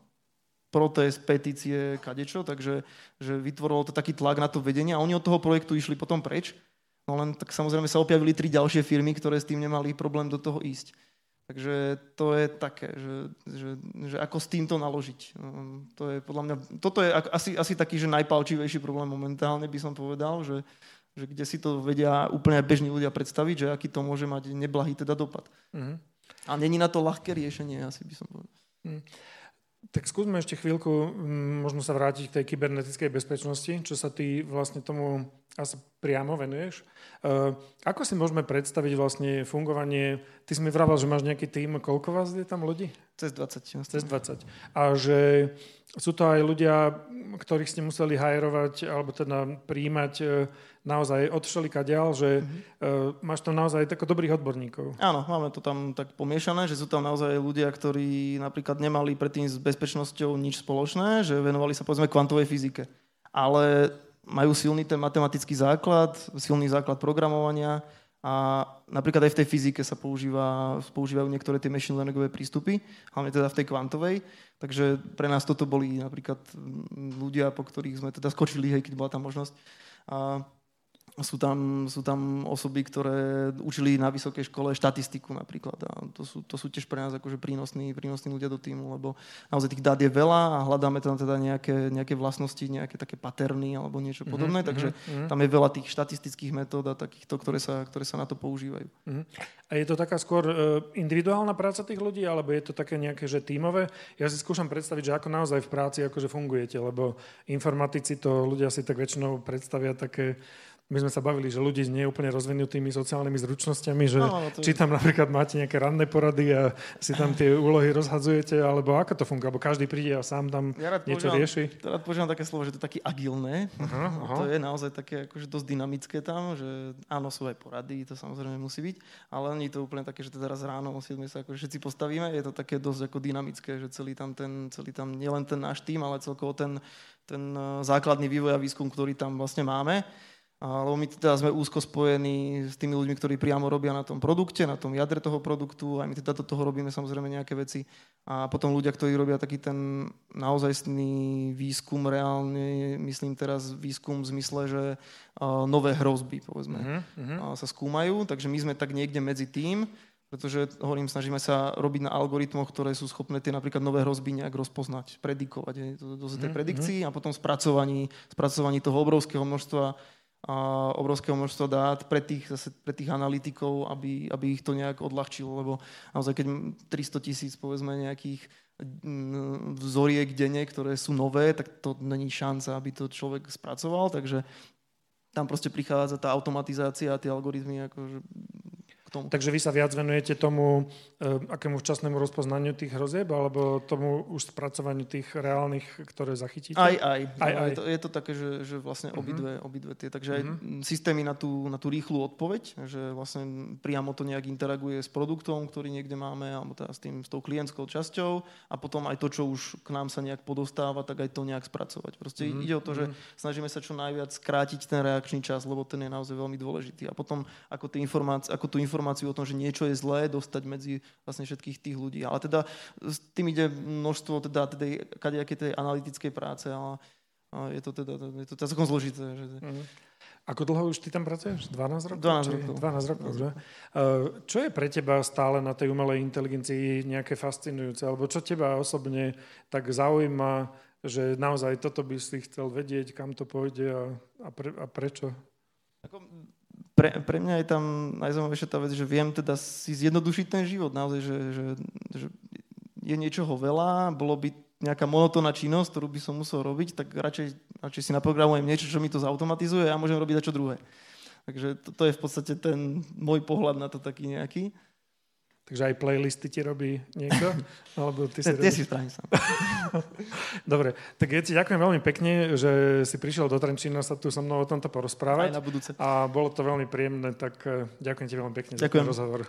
C: protest, petície, kadečo, takže že vytvorilo to taký tlak na to vedenie a oni od toho projektu išli potom preč. No len tak samozrejme sa objavili tri ďalšie firmy, ktoré s tým nemali problém do toho ísť. Takže to je také, že, že, že ako s týmto naložiť. No, to je podľa mňa, toto je asi, asi taký, že najpalčivejší problém momentálne by som povedal, že, že kde si to vedia úplne bežní ľudia predstaviť, že aký to môže mať neblahý teda dopad. Mm-hmm. A není na to ľahké riešenie, asi by som povedal. Mm.
B: Tak skúsme ešte chvíľku mm, možno sa vrátiť k tej kybernetickej bezpečnosti, čo sa ty vlastne tomu asi priamo venuješ. Uh, ako si môžeme predstaviť vlastne fungovanie, ty si mi vravel, že máš nejaký tým, koľko vás je tam ľudí?
C: Cez 20.
B: Cez 20. A že sú to aj ľudia, ktorých ste museli hajerovať, alebo teda príjmať uh, naozaj od všelika ďal, že mm-hmm. máš tam naozaj tako dobrých odborníkov.
C: Áno, máme to tam tak pomiešané, že sú tam naozaj ľudia, ktorí napríklad nemali predtým s bezpečnosťou nič spoločné, že venovali sa povedzme kvantovej fyzike. Ale majú silný ten matematický základ, silný základ programovania a napríklad aj v tej fyzike sa používa, používajú niektoré tie machine learningové prístupy, hlavne teda v tej kvantovej. Takže pre nás toto boli napríklad ľudia, po ktorých sme teda skočili, hej, keď bola tá možnosť. A sú tam, sú tam osoby, ktoré učili na vysokej škole štatistiku napríklad. A to sú, to sú tiež pre nás akože prínosní, prínosní ľudia do týmu, lebo naozaj tých dát je veľa a hľadáme tam teda nejaké, nejaké vlastnosti, nejaké také paterny alebo niečo mm-hmm, podobné, takže mm-hmm. tam je veľa tých štatistických metód a takýchto, ktoré sa, ktoré sa na to používajú. Mm-hmm.
B: A je to taká skôr uh, individuálna práca tých ľudí, alebo je to také nejaké, že tímové? Ja si skúšam predstaviť, že ako naozaj v práci akože fungujete, lebo informatici to ľudia si tak väčšinou predstavia také my sme sa bavili, že ľudí s neúplne rozvinutými sociálnymi zručnosťami, že no, či tam napríklad máte nejaké ranné porady a si tam tie úlohy rozhadzujete, alebo ako to funguje, alebo každý príde a sám tam ja niečo používam, rieši.
C: Ja rád používam také slovo, že to je taký agilné. Aha, [laughs] aha. To je naozaj také akože dosť dynamické tam, že áno, sú aj porady, to samozrejme musí byť, ale nie je to úplne také, že teraz ráno o 7 sa akože všetci postavíme, je to také dosť ako dynamické, že celý tam ten, celý tam nielen ten náš tým, ale celkovo ten, ten eh, základný vývoj a výskum, ktorý tam vlastne máme lebo my teda sme úzko spojení s tými ľuďmi, ktorí priamo robia na tom produkte, na tom jadre toho produktu, aj my teda do toho robíme samozrejme nejaké veci. A potom ľudia, ktorí robia taký ten naozajstný výskum, reálne, myslím teraz výskum v zmysle, že nové hrozby, povedzme, uh-huh, sa skúmajú, takže my sme tak niekde medzi tým, pretože, hovorím, snažíme sa robiť na algoritmoch, ktoré sú schopné tie napríklad nové hrozby nejak rozpoznať, predikovať, je to tej predikcii a potom spracovaní, spracovaní toho obrovského množstva a obrovského množstva dát pre tých, zase pre tých analytikov, aby, aby ich to nejak odľahčilo, lebo naozaj keď 300 tisíc povedzme nejakých mm, vzoriek denne, ktoré sú nové, tak to není šanca, aby to človek spracoval, takže tam proste prichádza tá automatizácia a tie algoritmy akože
B: tomu. Takže vy sa viac venujete tomu uh, akému včasnému rozpoznaniu tých hrozieb, alebo tomu už spracovaniu tých reálnych, ktoré zachytíte?
C: Aj, aj. aj, aj. Je, to, je to také, že, že vlastne uh-huh. obidve, obidve tie. Takže uh-huh. aj mhm. systémy na tú, na tú rýchlu odpoveď, že vlastne priamo to nejak interaguje s produktom, ktorý niekde máme, alebo teda s, tým, s tou klientskou časťou a potom aj to, čo už k nám sa nejak podostáva, tak aj to nejak spracovať. Proste uh-huh. ide o to, že uh-huh. snažíme sa čo najviac skrátiť ten reakčný čas, lebo ten je naozaj veľmi dôležitý. A potom, ako, tie informácie, ako tú informáciu informáciu o tom, že niečo je zlé, dostať medzi vlastne všetkých tých ľudí. Ale teda s tým ide množstvo teda, teda kadejaké tej analytickej práce, ale je to teda, je to teda celkom zložité. Že... Mm.
B: Ako dlho už ty tam pracuješ? 12 rokov?
C: 12 rokov.
B: 12 rokov, že? Čo je pre teba stále na tej umelej inteligencii nejaké fascinujúce? Alebo čo teba osobne tak zaujíma, že naozaj toto by si chcel vedieť, kam to pôjde a, a, pre, a prečo?
C: Ako, pre, pre mňa je tam najzaujímavejšia tá vec, že viem teda si zjednodušiť ten život. Naozaj, že, že, že je niečoho veľa, bolo by nejaká monotónna činnosť, ktorú by som musel robiť, tak radšej, radšej si naprogramujem niečo, čo mi to zautomatizuje a môžem robiť čo druhé. Takže to, to je v podstate ten môj pohľad na to taký nejaký.
B: Takže aj playlisty ti robí niekto? [laughs]
C: Alebo ty si, ty si spravím sám. [laughs]
B: Dobre, tak ja ti ďakujem veľmi pekne, že si prišiel do Trenčína sa tu so mnou o tomto porozprávať.
C: Aj na budúce.
B: A bolo to veľmi príjemné, tak eh, ďakujem ti veľmi pekne
C: ďakujem.
B: za ten rozhovor.